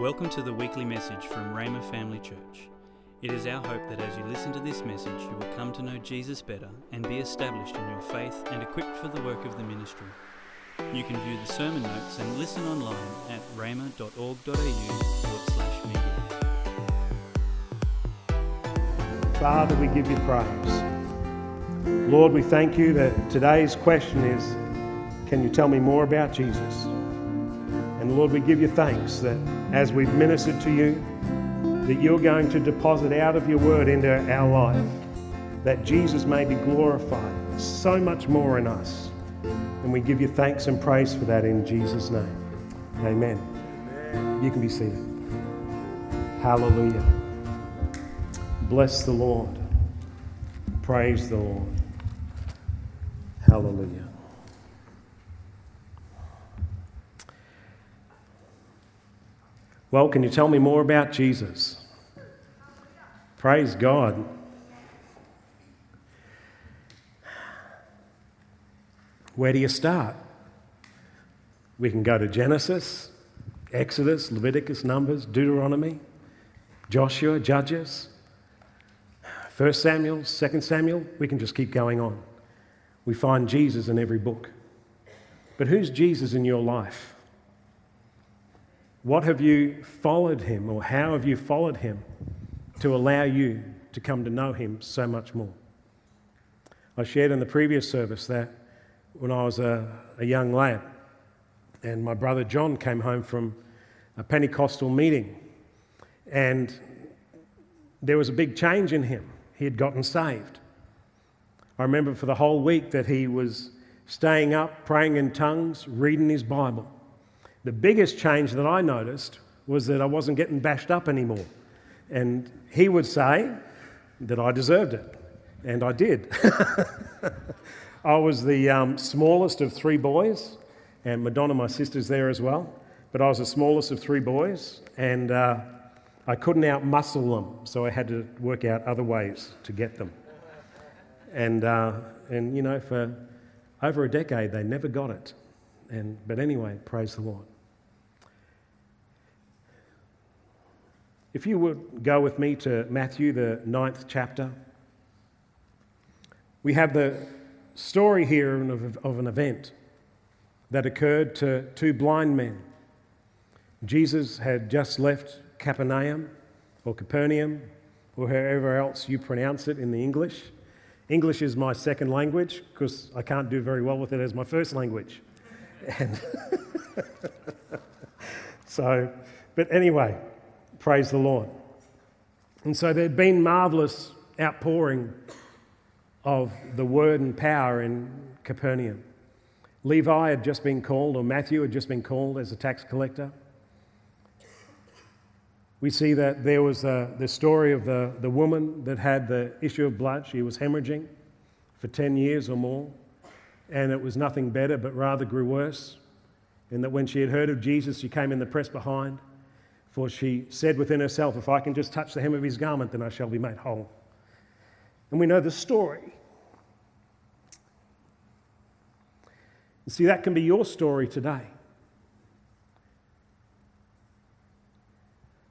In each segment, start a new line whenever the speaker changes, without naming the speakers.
Welcome to the weekly message from Rhema Family Church. It is our hope that as you listen to this message, you will come to know Jesus better and be established in your faith and equipped for the work of the ministry. You can view the sermon notes and listen online at slash media.
Father, we give you praise. Lord, we thank you that today's question is Can you tell me more about Jesus? And Lord, we give you thanks that as we've ministered to you, that you're going to deposit out of your word into our life, that Jesus may be glorified so much more in us. And we give you thanks and praise for that in Jesus' name. Amen. You can be seated. Hallelujah. Bless the Lord. Praise the Lord. Hallelujah. Well, can you tell me more about Jesus? Praise God. Where do you start? We can go to Genesis, Exodus, Leviticus, Numbers, Deuteronomy, Joshua, Judges, 1 Samuel, 2 Samuel. We can just keep going on. We find Jesus in every book. But who's Jesus in your life? What have you followed him, or how have you followed him to allow you to come to know him so much more? I shared in the previous service that when I was a, a young lad, and my brother John came home from a Pentecostal meeting, and there was a big change in him. He had gotten saved. I remember for the whole week that he was staying up, praying in tongues, reading his Bible. The biggest change that I noticed was that I wasn't getting bashed up anymore. And he would say that I deserved it. And I did. I was the um, smallest of three boys, and Madonna, my sister's there as well. But I was the smallest of three boys, and uh, I couldn't outmuscle them, so I had to work out other ways to get them. And, uh, and you know, for over a decade, they never got it. And, but anyway, praise the Lord. If you would go with me to Matthew, the ninth chapter, we have the story here of, an event that occurred to two blind men. Jesus had just left Capernaum or Capernaum or however else you pronounce it in the English. English is my second language because I can't do very well with it as my first language. And so, but anyway, praise the Lord. And so there'd been marvelous outpouring of the word and power in Capernaum. Levi had just been called, or Matthew had just been called as a tax collector. We see that there was the, the story of the, the woman that had the issue of blood. She was hemorrhaging for 10 years or more, and it was nothing better, but rather grew worse. And that when she had heard of Jesus, she came in the press behind, for she said within herself, If I can just touch the hem of his garment, then I shall be made whole. And we know the story. You see, that can be your story today.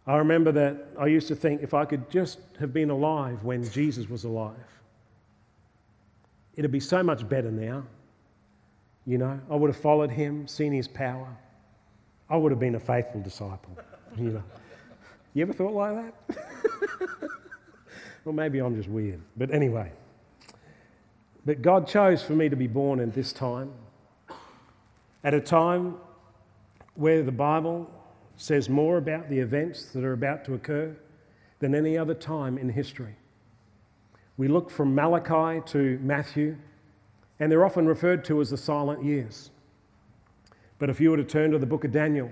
I remember that I used to think if I could just have been alive when Jesus was alive, it'd be so much better now. You know, I would have followed him, seen his power. I would have been a faithful disciple. You know, you ever thought like that? well, maybe I'm just weird. But anyway, but God chose for me to be born in this time, at a time where the Bible says more about the events that are about to occur than any other time in history. We look from Malachi to Matthew, and they're often referred to as the silent years. But if you were to turn to the book of Daniel,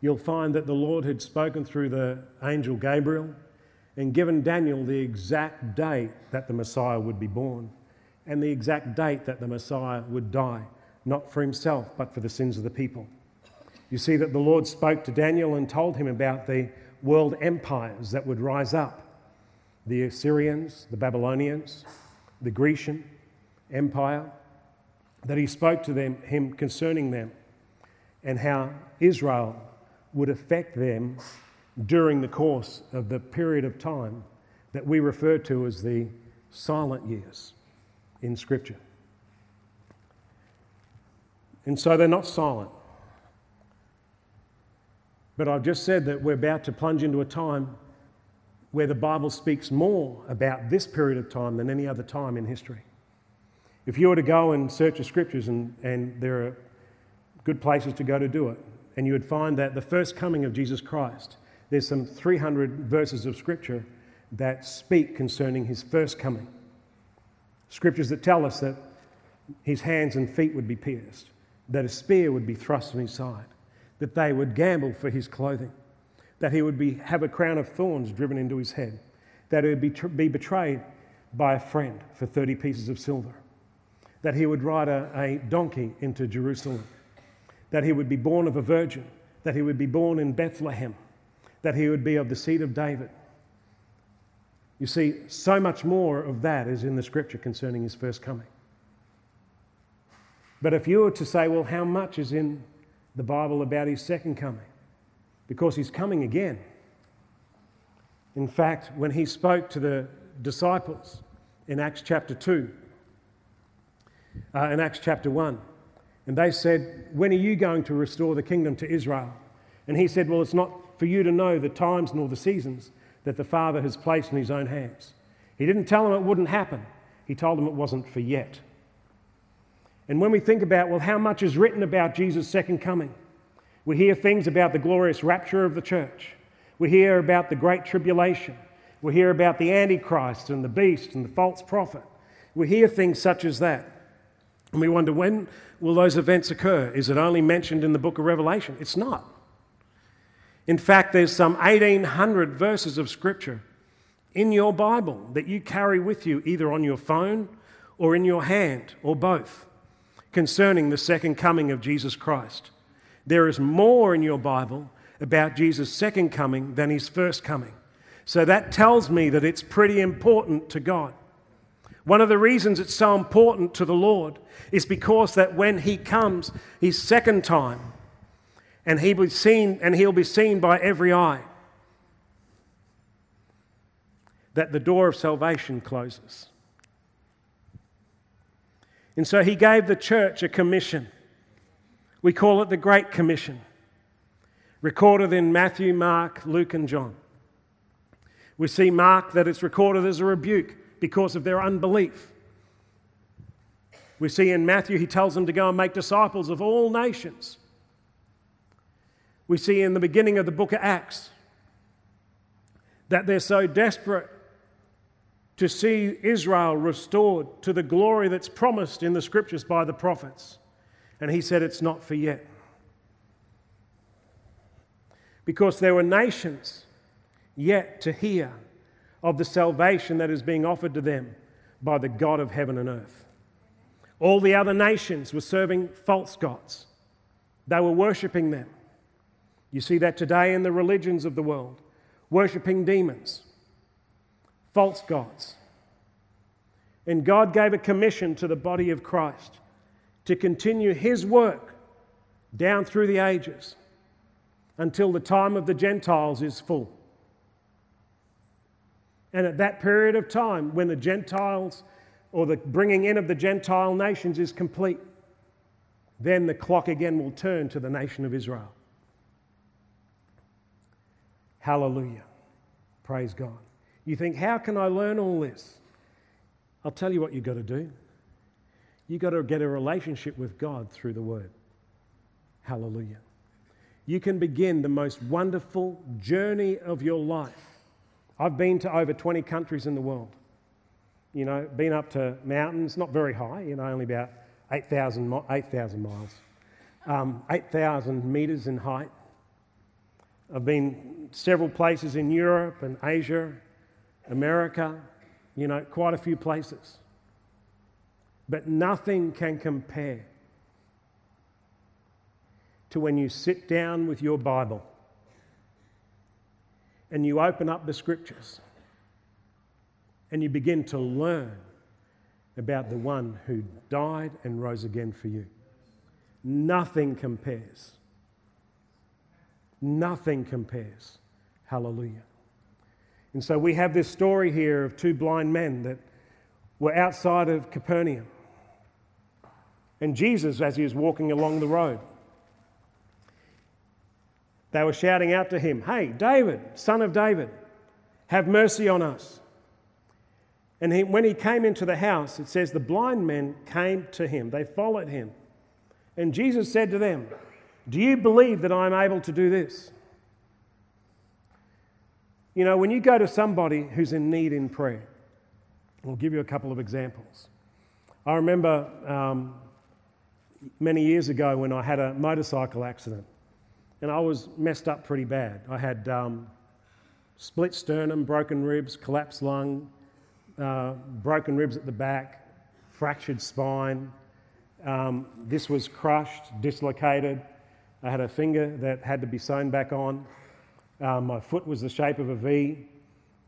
you'll find that the Lord had spoken through the angel Gabriel and given Daniel the exact date that the Messiah would be born and the exact date that the Messiah would die, not for himself, but for the sins of the people. You see that the Lord spoke to Daniel and told him about the world empires that would rise up the Assyrians, the Babylonians, the Grecian Empire, that he spoke to them, him concerning them and how Israel would affect them during the course of the period of time that we refer to as the silent years in Scripture. And so they're not silent. But I've just said that we're about to plunge into a time where the Bible speaks more about this period of time than any other time in history. If you were to go and search the scriptures, and, and there are good places to go to do it, and you would find that the first coming of Jesus Christ, there's some 300 verses of scripture that speak concerning his first coming. Scriptures that tell us that his hands and feet would be pierced, that a spear would be thrust in his side, that they would gamble for his clothing, that he would be, have a crown of thorns driven into his head, that he would be, be betrayed by a friend for 30 pieces of silver, that he would ride a, a donkey into Jerusalem, that he would be born of a virgin, that he would be born in Bethlehem, that he would be of the seed of David. You see, so much more of that is in the scripture concerning his first coming. But if you were to say, well, how much is in the Bible about his second coming? Because he's coming again. In fact, when he spoke to the disciples in Acts chapter 2, uh, in Acts chapter 1, and they said, When are you going to restore the kingdom to Israel? And he said, Well, it's not for you to know the times nor the seasons that the Father has placed in his own hands. He didn't tell them it wouldn't happen, he told them it wasn't for yet. And when we think about, well, how much is written about Jesus' second coming? We hear things about the glorious rapture of the church. We hear about the great tribulation. We hear about the Antichrist and the beast and the false prophet. We hear things such as that. And we wonder when will those events occur? Is it only mentioned in the book of Revelation? It's not. In fact, there's some 1800 verses of scripture in your Bible that you carry with you either on your phone or in your hand or both concerning the second coming of Jesus Christ. There is more in your Bible about Jesus' second coming than his first coming. So that tells me that it's pretty important to God. One of the reasons it's so important to the Lord is because that when he comes his second time, and he be seen and he'll be seen by every eye, that the door of salvation closes. And so he gave the church a commission we call it the Great Commission, recorded in Matthew, Mark, Luke, and John. We see Mark that it's recorded as a rebuke because of their unbelief. We see in Matthew, he tells them to go and make disciples of all nations. We see in the beginning of the book of Acts that they're so desperate to see Israel restored to the glory that's promised in the scriptures by the prophets and he said, It's not for yet. Because there were nations yet to hear of the salvation that is being offered to them by the God of heaven and earth. All the other nations were serving false gods, they were worshipping them. You see that today in the religions of the world, worshipping demons, false gods. And God gave a commission to the body of Christ to continue his work down through the ages until the time of the Gentiles is full. And at that period of time, when the Gentiles or the bringing in of the Gentile nations is complete, then the clock again will turn to the nation of Israel. Hallelujah. Praise God. You think, how can I learn all this? I'll tell you what you've got to do. You've got to get a relationship with God through the Word. Hallelujah. You can begin the most wonderful journey of your life. I've been to over 20 countries in the world. You know, been up to mountains, not very high, you know, only about 8,000 8, miles, um, 8,000 meters in height. I've been several places in Europe and Asia, America, you know, quite a few places. But nothing can compare to when you sit down with your Bible and you open up the scriptures and you begin to learn about the one who died and rose again for you. Nothing compares. Nothing compares Hallelujah. And so we have this story here of two blind men that were outside of Capernaum. And Jesus, as he was walking along the road, they were shouting out to him, Hey, David, son of David, have mercy on us. And he, when he came into the house, it says the blind men came to him. They followed him. And Jesus said to them, Do you believe that I'm able to do this? You know, when you go to somebody who's in need in prayer, I'll give you a couple of examples. I remember um, many years ago when I had a motorcycle accident and I was messed up pretty bad. I had um, split sternum, broken ribs, collapsed lung, uh, broken ribs at the back, fractured spine. Um, this was crushed, dislocated. I had a finger that had to be sewn back on. Um, my foot was the shape of a V.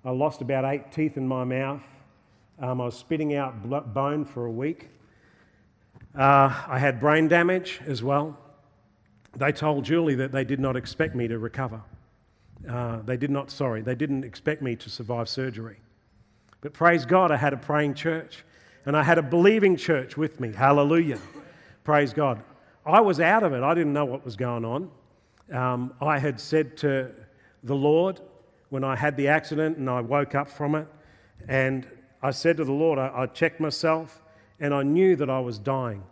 I lost about eight teeth in my mouth. Um, I was spitting out bone for a week. Uh, I had brain damage as well. They told Julie that they did not expect me to recover. Uh, they did not, sorry, they didn't expect me to survive surgery. But praise God, I had a praying church and I had a believing church with me. Hallelujah. praise God. I was out of it. I didn't know what was going on. Um, I had said to the Lord when I had the accident and I woke up from it, and I said to the Lord, I, I checked myself and I knew that I was dying.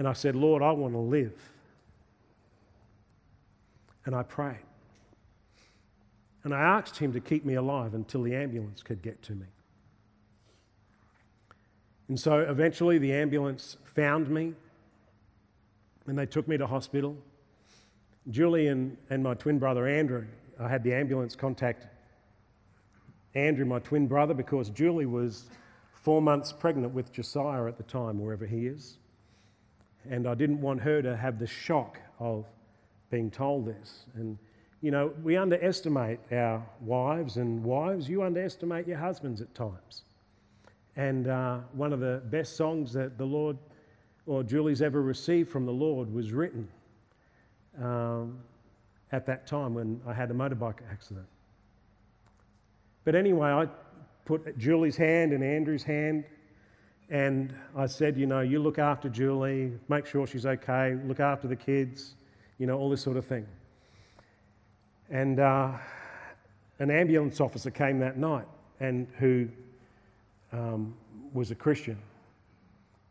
And I said, Lord, I want to live. And I prayed. And I asked him to keep me alive until the ambulance could get to me. And so eventually the ambulance found me and they took me to hospital. Julie and, and my twin brother Andrew, I had the ambulance contact Andrew, my twin brother, because Julie was four months pregnant with Josiah at the time, wherever he is. And I didn't want her to have the shock of being told this. And, you know, we underestimate our wives, and wives, you underestimate your husbands at times. And uh, one of the best songs that the Lord or Julie's ever received from the Lord was written um, at that time when I had a motorbike accident. But anyway, I put Julie's hand in Andrew's hand and I said, you know, you look after Julie, make sure she's okay, look after the kids, you know, all this sort of thing. And uh, an ambulance officer came that night and who um, was a Christian.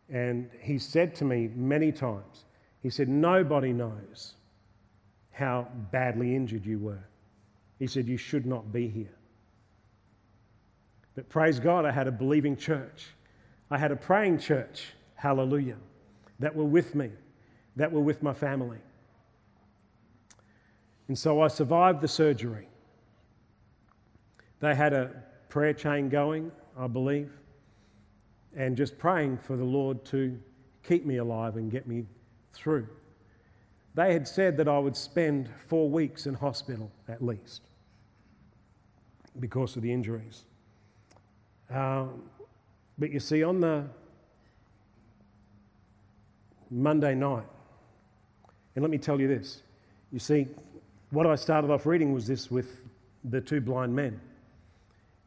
And he said to me many times, he said, Nobody knows how badly injured you were. He said, You should not be here. But praise God, I had a believing church I had a praying church, hallelujah, that were with me, that were with my family. And so I survived the surgery. They had a prayer chain going, I believe, and just praying for the Lord to keep me alive and get me through. They had said that I would spend four weeks in hospital at least because of the injuries. Um, but you see, on the Monday night, and let me tell you this you see, what I started off reading was this with the two blind men.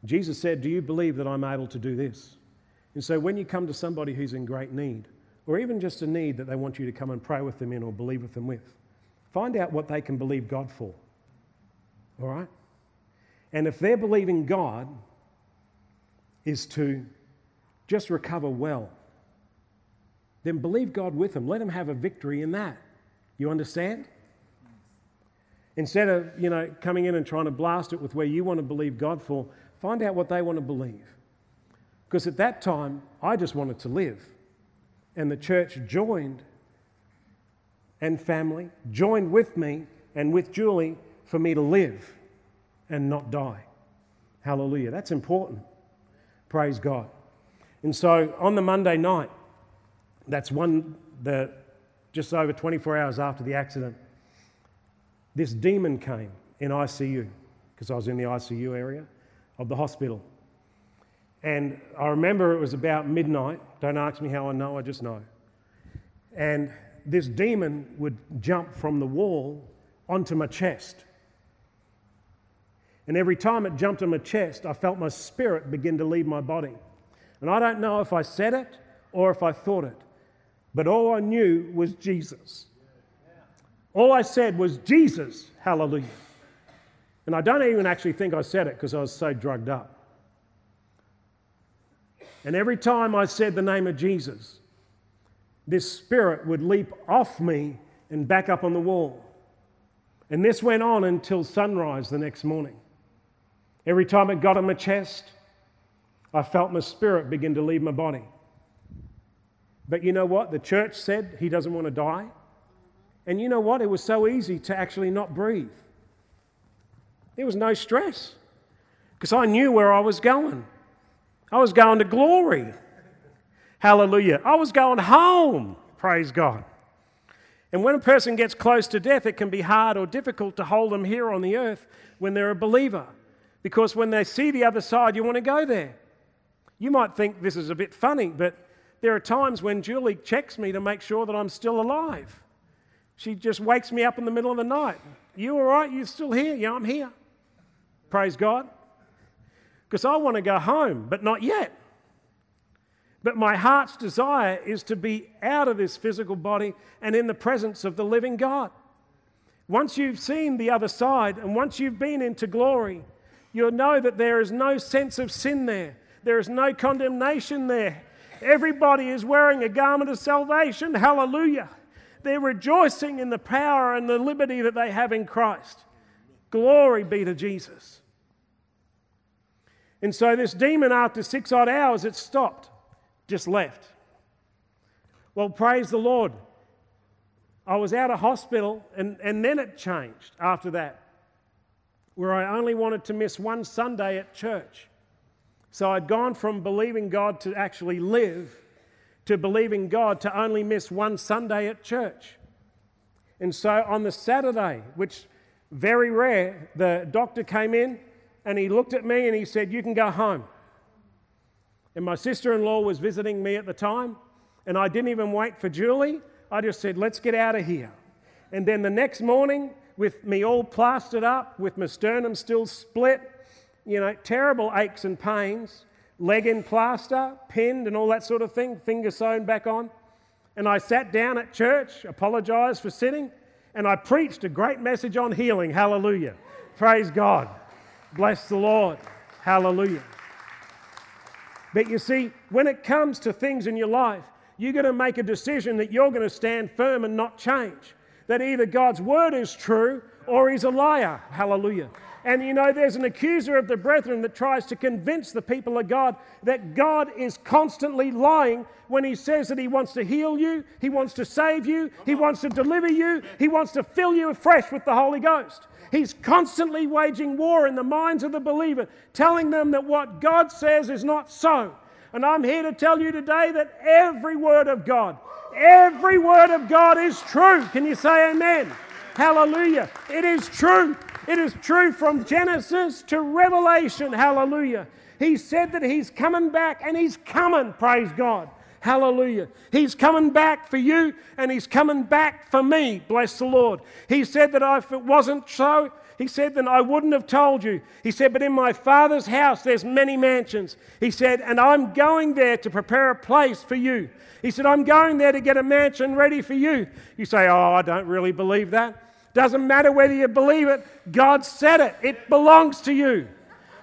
Jesus said, Do you believe that I'm able to do this? And so when you come to somebody who's in great need, or even just a need that they want you to come and pray with them in or believe with them with, find out what they can believe God for. All right? And if they're believing God is to just recover well. Then believe God with them. Let them have a victory in that. You understand? Instead of, you know, coming in and trying to blast it with where you want to believe God for, find out what they want to believe. Because at that time, I just wanted to live. And the church joined and family joined with me and with Julie for me to live and not die. Hallelujah. That's important. Praise God. And so on the Monday night, that's one, the, just over 24 hours after the accident, this demon came in ICU because I was in the ICU area of the hospital. And I remember it was about midnight. Don't ask me how I know, I just know. And this demon would jump from the wall onto my chest. And every time it jumped on my chest, I felt my spirit begin to leave my body. And I don't know if I said it or if I thought it, but all I knew was Jesus. All I said was, Jesus, hallelujah. And I don't even actually think I said it because I was so drugged up. And every time I said the name of Jesus, this spirit would leap off me and back up on the wall. And this went on until sunrise the next morning. Every time it got on my chest, I felt my spirit begin to leave my body. But you know what? The church said he doesn't want to die. And you know what? It was so easy to actually not breathe. There was no stress because I knew where I was going. I was going to glory. Hallelujah. I was going home. Praise God. And when a person gets close to death, it can be hard or difficult to hold them here on the earth when they're a believer. Because when they see the other side, you want to go there. You might think this is a bit funny, but there are times when Julie checks me to make sure that I'm still alive. She just wakes me up in the middle of the night. You all right? You still here? Yeah, I'm here. Praise God. Because I want to go home, but not yet. But my heart's desire is to be out of this physical body and in the presence of the living God. Once you've seen the other side and once you've been into glory, you'll know that there is no sense of sin there, there is no condemnation there. Everybody is wearing a garment of salvation. Hallelujah. They're rejoicing in the power and the liberty that they have in Christ. Glory be to Jesus. And so, this demon, after six odd hours, it stopped just left. Well, praise the Lord. I was out of hospital, and, and then it changed after that, where I only wanted to miss one Sunday at church. So I'd gone from believing God to actually live to believing God to only miss one Sunday at church. And so on the Saturday, which very rare, the doctor came in and he looked at me and he said, You can go home. And my sister in law was visiting me at the time, and I didn't even wait for Julie. I just said, let's get out of here. And then the next morning, with me all plastered up, with my sternum still split, you know, terrible aches and pains, leg in plaster, pinned, and all that sort of thing, finger sewn back on. And I sat down at church, apologized for sitting, and I preached a great message on healing. Hallelujah. Praise God. Bless the Lord. Hallelujah. But you see, when it comes to things in your life, you're going to make a decision that you're going to stand firm and not change. That either God's word is true or he's a liar. Hallelujah. And you know, there's an accuser of the brethren that tries to convince the people of God that God is constantly lying when he says that he wants to heal you, he wants to save you, he wants to deliver you, he wants to fill you afresh with the Holy Ghost. He's constantly waging war in the minds of the believer, telling them that what God says is not so. And I'm here to tell you today that every word of God, every word of God is true. Can you say amen? Hallelujah. It is true. It is true from Genesis to Revelation. Hallelujah. He said that He's coming back and He's coming. Praise God. Hallelujah. He's coming back for you and He's coming back for me. Bless the Lord. He said that if it wasn't so, he said, then I wouldn't have told you. He said, but in my Father's house there's many mansions. He said, and I'm going there to prepare a place for you. He said, I'm going there to get a mansion ready for you. You say, oh, I don't really believe that. Doesn't matter whether you believe it, God said it. It belongs to you.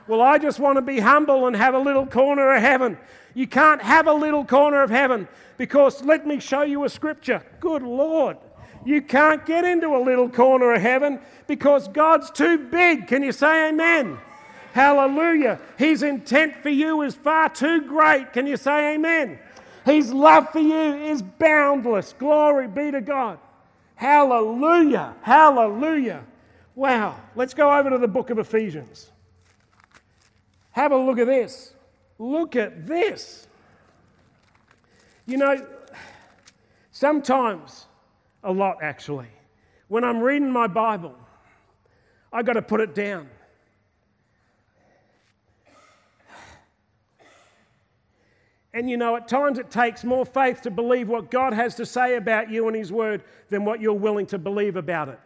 Well, I just want to be humble and have a little corner of heaven. You can't have a little corner of heaven because let me show you a scripture. Good Lord. You can't get into a little corner of heaven because God's too big. Can you say amen? Hallelujah. His intent for you is far too great. Can you say amen? His love for you is boundless. Glory be to God. Hallelujah. Hallelujah. Wow. Let's go over to the book of Ephesians. Have a look at this. Look at this. You know, sometimes, a lot actually, when I'm reading my Bible, I got to put it down. And you know, at times it takes more faith to believe what God has to say about you and His Word than what you're willing to believe about it.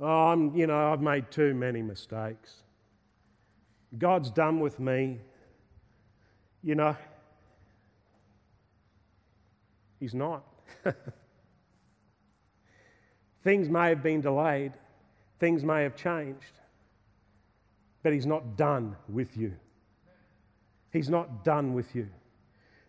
Oh, I'm, you know, I've made too many mistakes. God's done with me. You know, He's not. things may have been delayed, things may have changed, but He's not done with you. He's not done with you.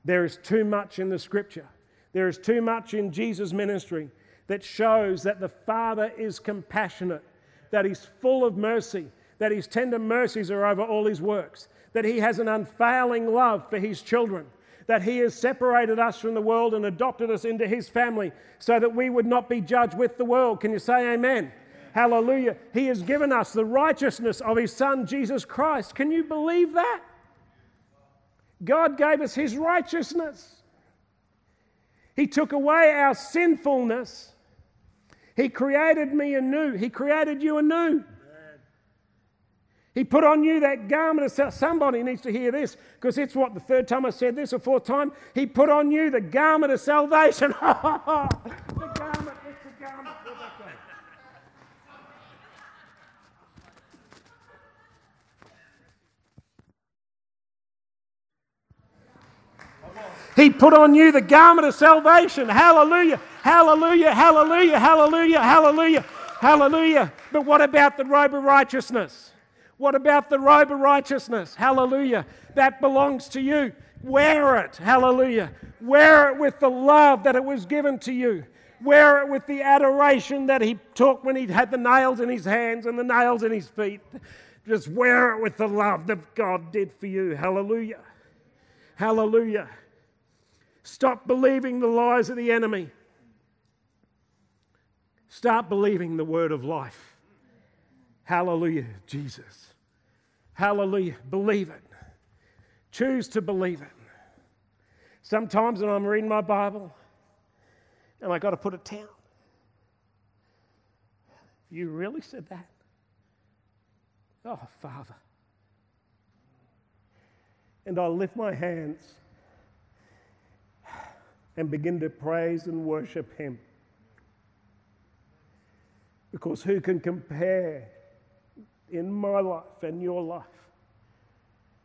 There is too much in the scripture, there is too much in Jesus' ministry that shows that the Father is compassionate, that He's full of mercy, that His tender mercies are over all His works, that He has an unfailing love for His children, that He has separated us from the world and adopted us into His family so that we would not be judged with the world. Can you say amen? amen? Hallelujah. He has given us the righteousness of His Son, Jesus Christ. Can you believe that? God gave us His righteousness. He took away our sinfulness. He created me anew. He created you anew. He put on you that garment of somebody needs to hear this because it's what the third time I said this or fourth time. He put on you the garment of salvation. the garment, it's the garment. He put on you the garment of salvation. Hallelujah. Hallelujah. Hallelujah. Hallelujah. Hallelujah. Hallelujah. But what about the robe of righteousness? What about the robe of righteousness? Hallelujah. That belongs to you. Wear it. Hallelujah. Wear it with the love that it was given to you. Wear it with the adoration that he took when he had the nails in his hands and the nails in his feet. Just wear it with the love that God did for you. Hallelujah. Hallelujah. Stop believing the lies of the enemy. Start believing the word of life. Hallelujah, Jesus. Hallelujah. Believe it. Choose to believe it. Sometimes when I'm reading my Bible and I got to put it down, you really said that? Oh, Father. And I lift my hands and begin to praise and worship Him. Because who can compare in my life and your life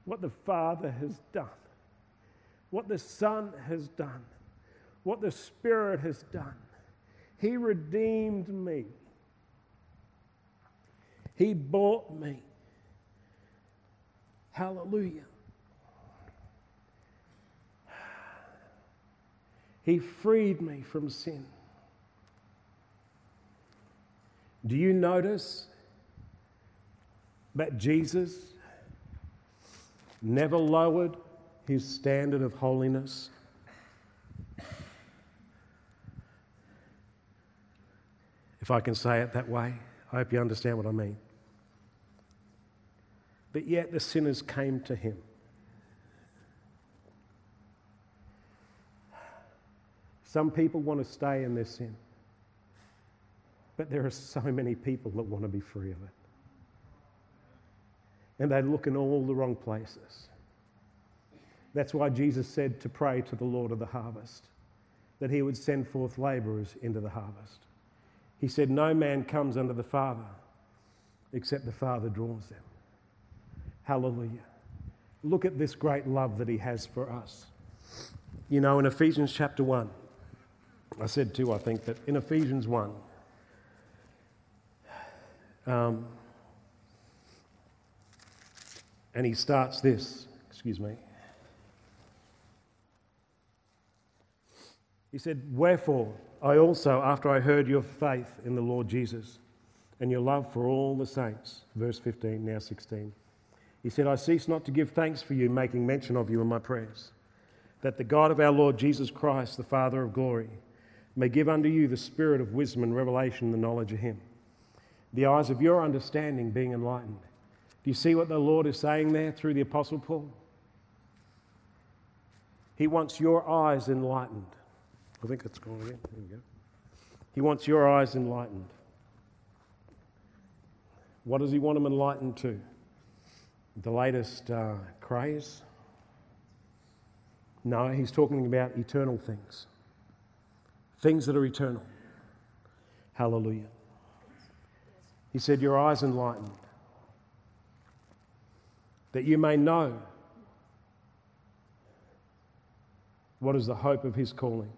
what the Father has done, what the Son has done, what the Spirit has done. He redeemed me, He bought me. Hallelujah. He freed me from sin. Do you notice but Jesus never lowered his standard of holiness. If I can say it that way, I hope you understand what I mean. But yet the sinners came to him. Some people want to stay in their sin, but there are so many people that want to be free of it and they look in all the wrong places. That's why Jesus said to pray to the Lord of the harvest, that he would send forth laborers into the harvest. He said, No man comes unto the Father except the Father draws them. Hallelujah. Look at this great love that he has for us. You know, in Ephesians chapter 1, I said too, I think, that in Ephesians 1, um, and he starts this, excuse me. He said, Wherefore, I also, after I heard your faith in the Lord Jesus and your love for all the saints, verse 15, now 16, he said, I cease not to give thanks for you, making mention of you in my prayers, that the God of our Lord Jesus Christ, the Father of glory, may give unto you the spirit of wisdom and revelation the knowledge of him, the eyes of your understanding being enlightened do you see what the Lord is saying there through the Apostle Paul? He wants your eyes enlightened. I think that's gone again. There we go. He wants your eyes enlightened. What does he want them enlightened to? the latest uh, craze. No, he's talking about eternal things, things that are eternal. Hallelujah. He said, Your eyes enlightened, that you may know what is the hope of his calling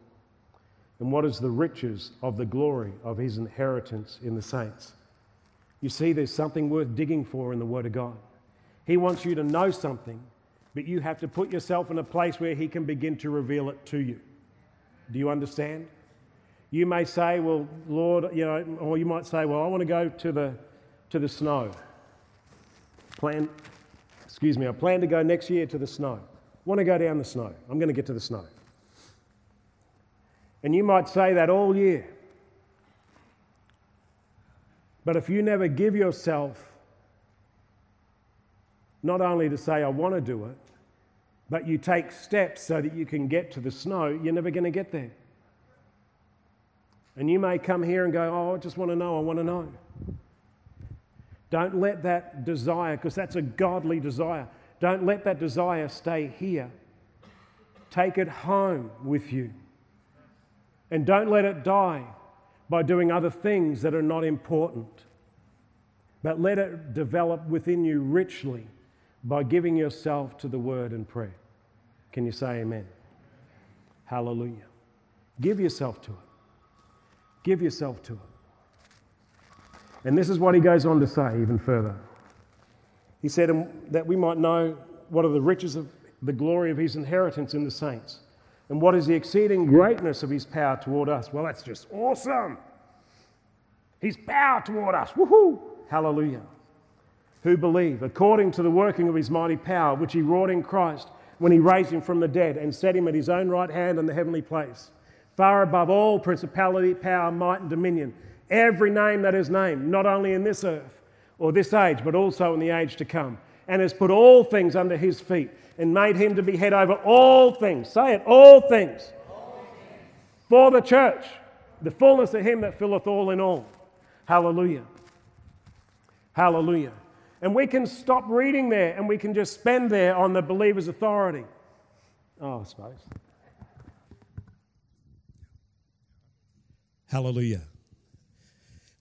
and what is the riches of the glory of his inheritance in the saints. You see, there's something worth digging for in the Word of God. He wants you to know something, but you have to put yourself in a place where He can begin to reveal it to you. Do you understand? You may say, Well, Lord, you know, or you might say, Well, I want to go to the, to the snow. Plan, excuse me, I plan to go next year to the snow. Want to go down the snow. I'm going to get to the snow. And you might say that all year. But if you never give yourself not only to say, I want to do it, but you take steps so that you can get to the snow, you're never going to get there. And you may come here and go, Oh, I just want to know, I want to know. Don't let that desire, because that's a godly desire, don't let that desire stay here. Take it home with you. And don't let it die by doing other things that are not important. But let it develop within you richly by giving yourself to the word and prayer. Can you say amen? Hallelujah. Give yourself to it. Give yourself to it. And this is what he goes on to say even further. He said um, that we might know what are the riches of the glory of his inheritance in the saints and what is the exceeding greatness of his power toward us. Well, that's just awesome. His power toward us. Woohoo! Hallelujah. Who believe, according to the working of his mighty power, which he wrought in Christ when he raised him from the dead and set him at his own right hand in the heavenly place, far above all principality, power, might, and dominion, every name that is named, not only in this earth or this age, but also in the age to come, and has put all things under his feet and made him to be head over all things. Say it, all things. For the church, the fullness of him that filleth all in all. Hallelujah. Hallelujah. And we can stop reading there and we can just spend there on the believer's authority. Oh, I suppose. Hallelujah.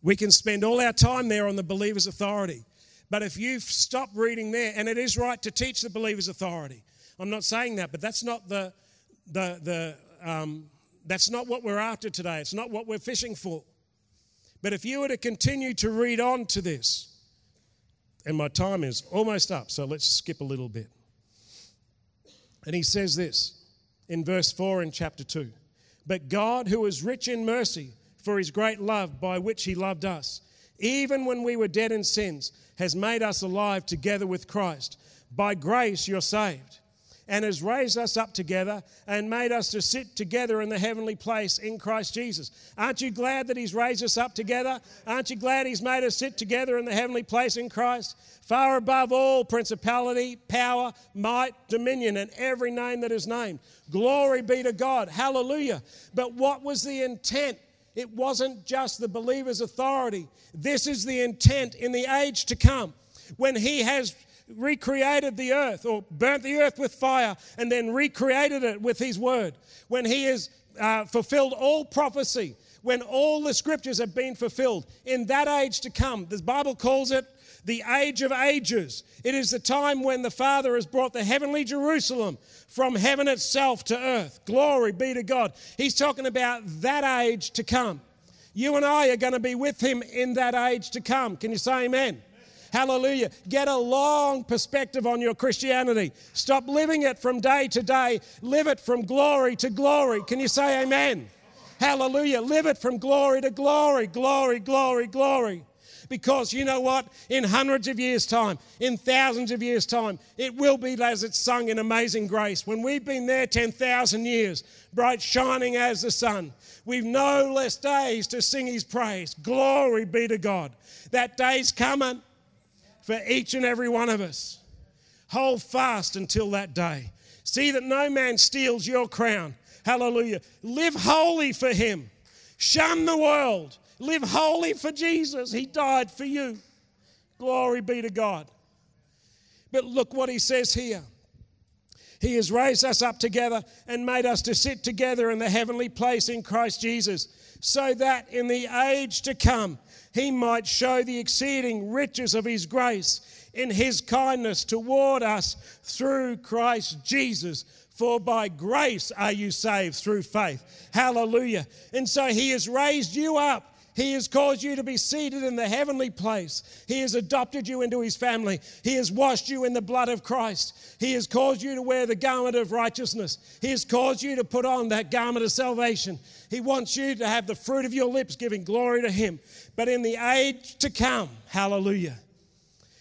We can spend all our time there on the believer's authority. But if you stop reading there, and it is right to teach the believer's authority, I'm not saying that, but that's not the, the, the um, that's not what we're after today. It's not what we're fishing for. But if you were to continue to read on to this, and my time is almost up, so let's skip a little bit. And he says this in verse 4 in chapter 2 But God, who is rich in mercy, for his great love by which he loved us, even when we were dead in sins, has made us alive together with Christ. By grace you're saved and has raised us up together and made us to sit together in the heavenly place in Christ Jesus. Aren't you glad that He's raised us up together? Aren't you glad He's made us sit together in the heavenly place in Christ? Far above all principality, power, might, dominion, and every name that is named. Glory be to God. Hallelujah. But what was the intent? It wasn't just the believer's authority. This is the intent in the age to come when He has recreated the earth or burnt the earth with fire and then recreated it with his word, when he has uh, fulfilled all prophecy, when all the scriptures have been fulfilled, in that age to come, the Bible calls it the age of ages. It is the time when the Father has brought the heavenly Jerusalem from heaven itself to earth. Glory be to God. He's talking about that age to come. You and I are going to be with him in that age to come. Can you say amen? Hallelujah. Get a long perspective on your Christianity. Stop living it from day to day. Live it from glory to glory. Can you say amen? Hallelujah. Live it from glory to glory, glory, glory, glory. Because you know what? In hundreds of years' time, in thousands of years' time, it will be as it's sung in Amazing Grace. When we've been there 10,000 years, bright shining as the sun, we've no less days to sing His praise. Glory be to God. That day's coming for each and every one of us. Hold fast until that day. See that no man steals your crown. Hallelujah. Live holy for him. Shun the world. Live holy for Jesus. He died for you. Glory be to God. But look what he says here. He has raised us up together and made us to sit together in the heavenly place in Christ Jesus, so that in the age to come he might show the exceeding riches of his grace in his kindness toward us through Christ Jesus. For by grace are you saved through faith. Hallelujah. And so he has raised you up he has caused you to be seated in the heavenly place. He has adopted you into His family. He has washed you in the blood of Christ. He has caused you to wear the garment of righteousness. He has caused you to put on that garment of salvation. He wants you to have the fruit of your lips giving glory to Him. But in the age to come, hallelujah,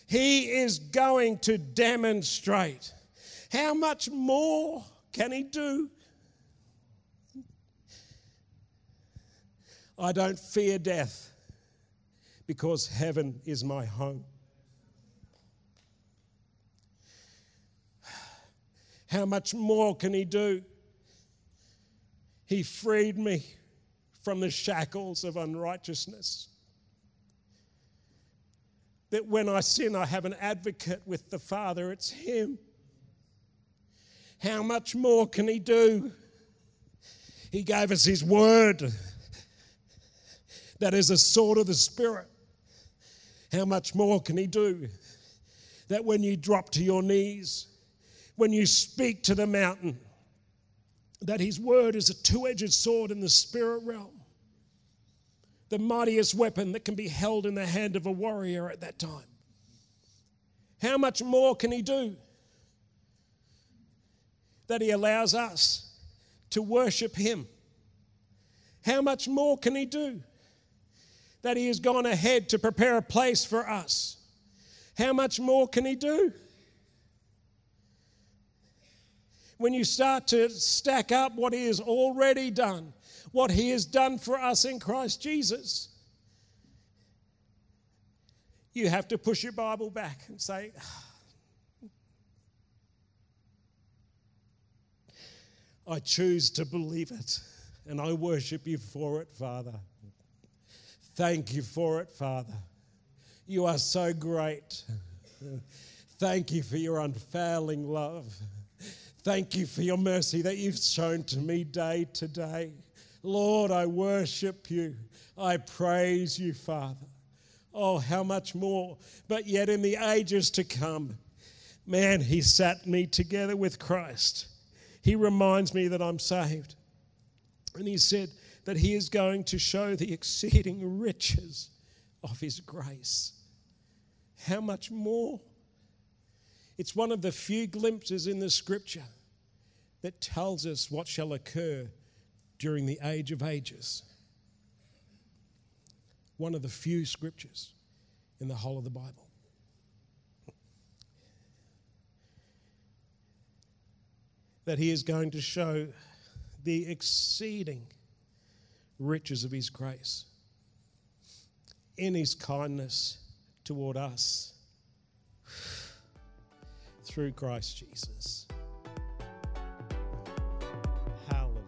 He is going to demonstrate how much more can He do I don't fear death because heaven is my home. How much more can He do? He freed me from the shackles of unrighteousness. That when I sin, I have an advocate with the Father, it's Him. How much more can He do? He gave us His word that is a sword of the Spirit. How much more can He do? That when you drop to your knees, when you speak to the mountain, that His word is a two edged sword in the spirit realm, the mightiest weapon that can be held in the hand of a warrior at that time. How much more can He do? That He allows us to worship Him. How much more can He do? That He has gone ahead to prepare a place for us. How much more can He do? When you start to stack up what He has already done, what He has done for us in Christ Jesus, you have to push your Bible back and say, ah, I choose to believe it and I worship you for it, Father. Thank you for it, Father. You are so great. Thank you for your unfailing love. Thank you for your mercy that you've shown to me day to day. Lord, I worship you. I praise you, Father. Oh, how much more. But yet, in the ages to come, man, He sat me together with Christ. He reminds me that I'm saved. And He said, that He is going to show the exceeding riches of His grace. How much more? It's one of the few glimpses in the scripture that tells us what shall occur during the age of ages. One of the few scriptures in the whole of the Bible. That he is going to show the exceeding riches of His grace, in His kindness toward us through Christ Jesus. Hallelujah.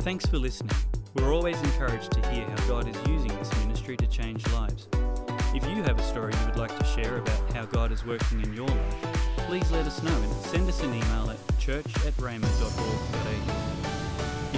Thanks for listening. We're always encouraged to hear how God is using this ministry to change lives. If you have a story you would like to share about how God is working in your life, please let us know and send us an email at church at rhema.org.au.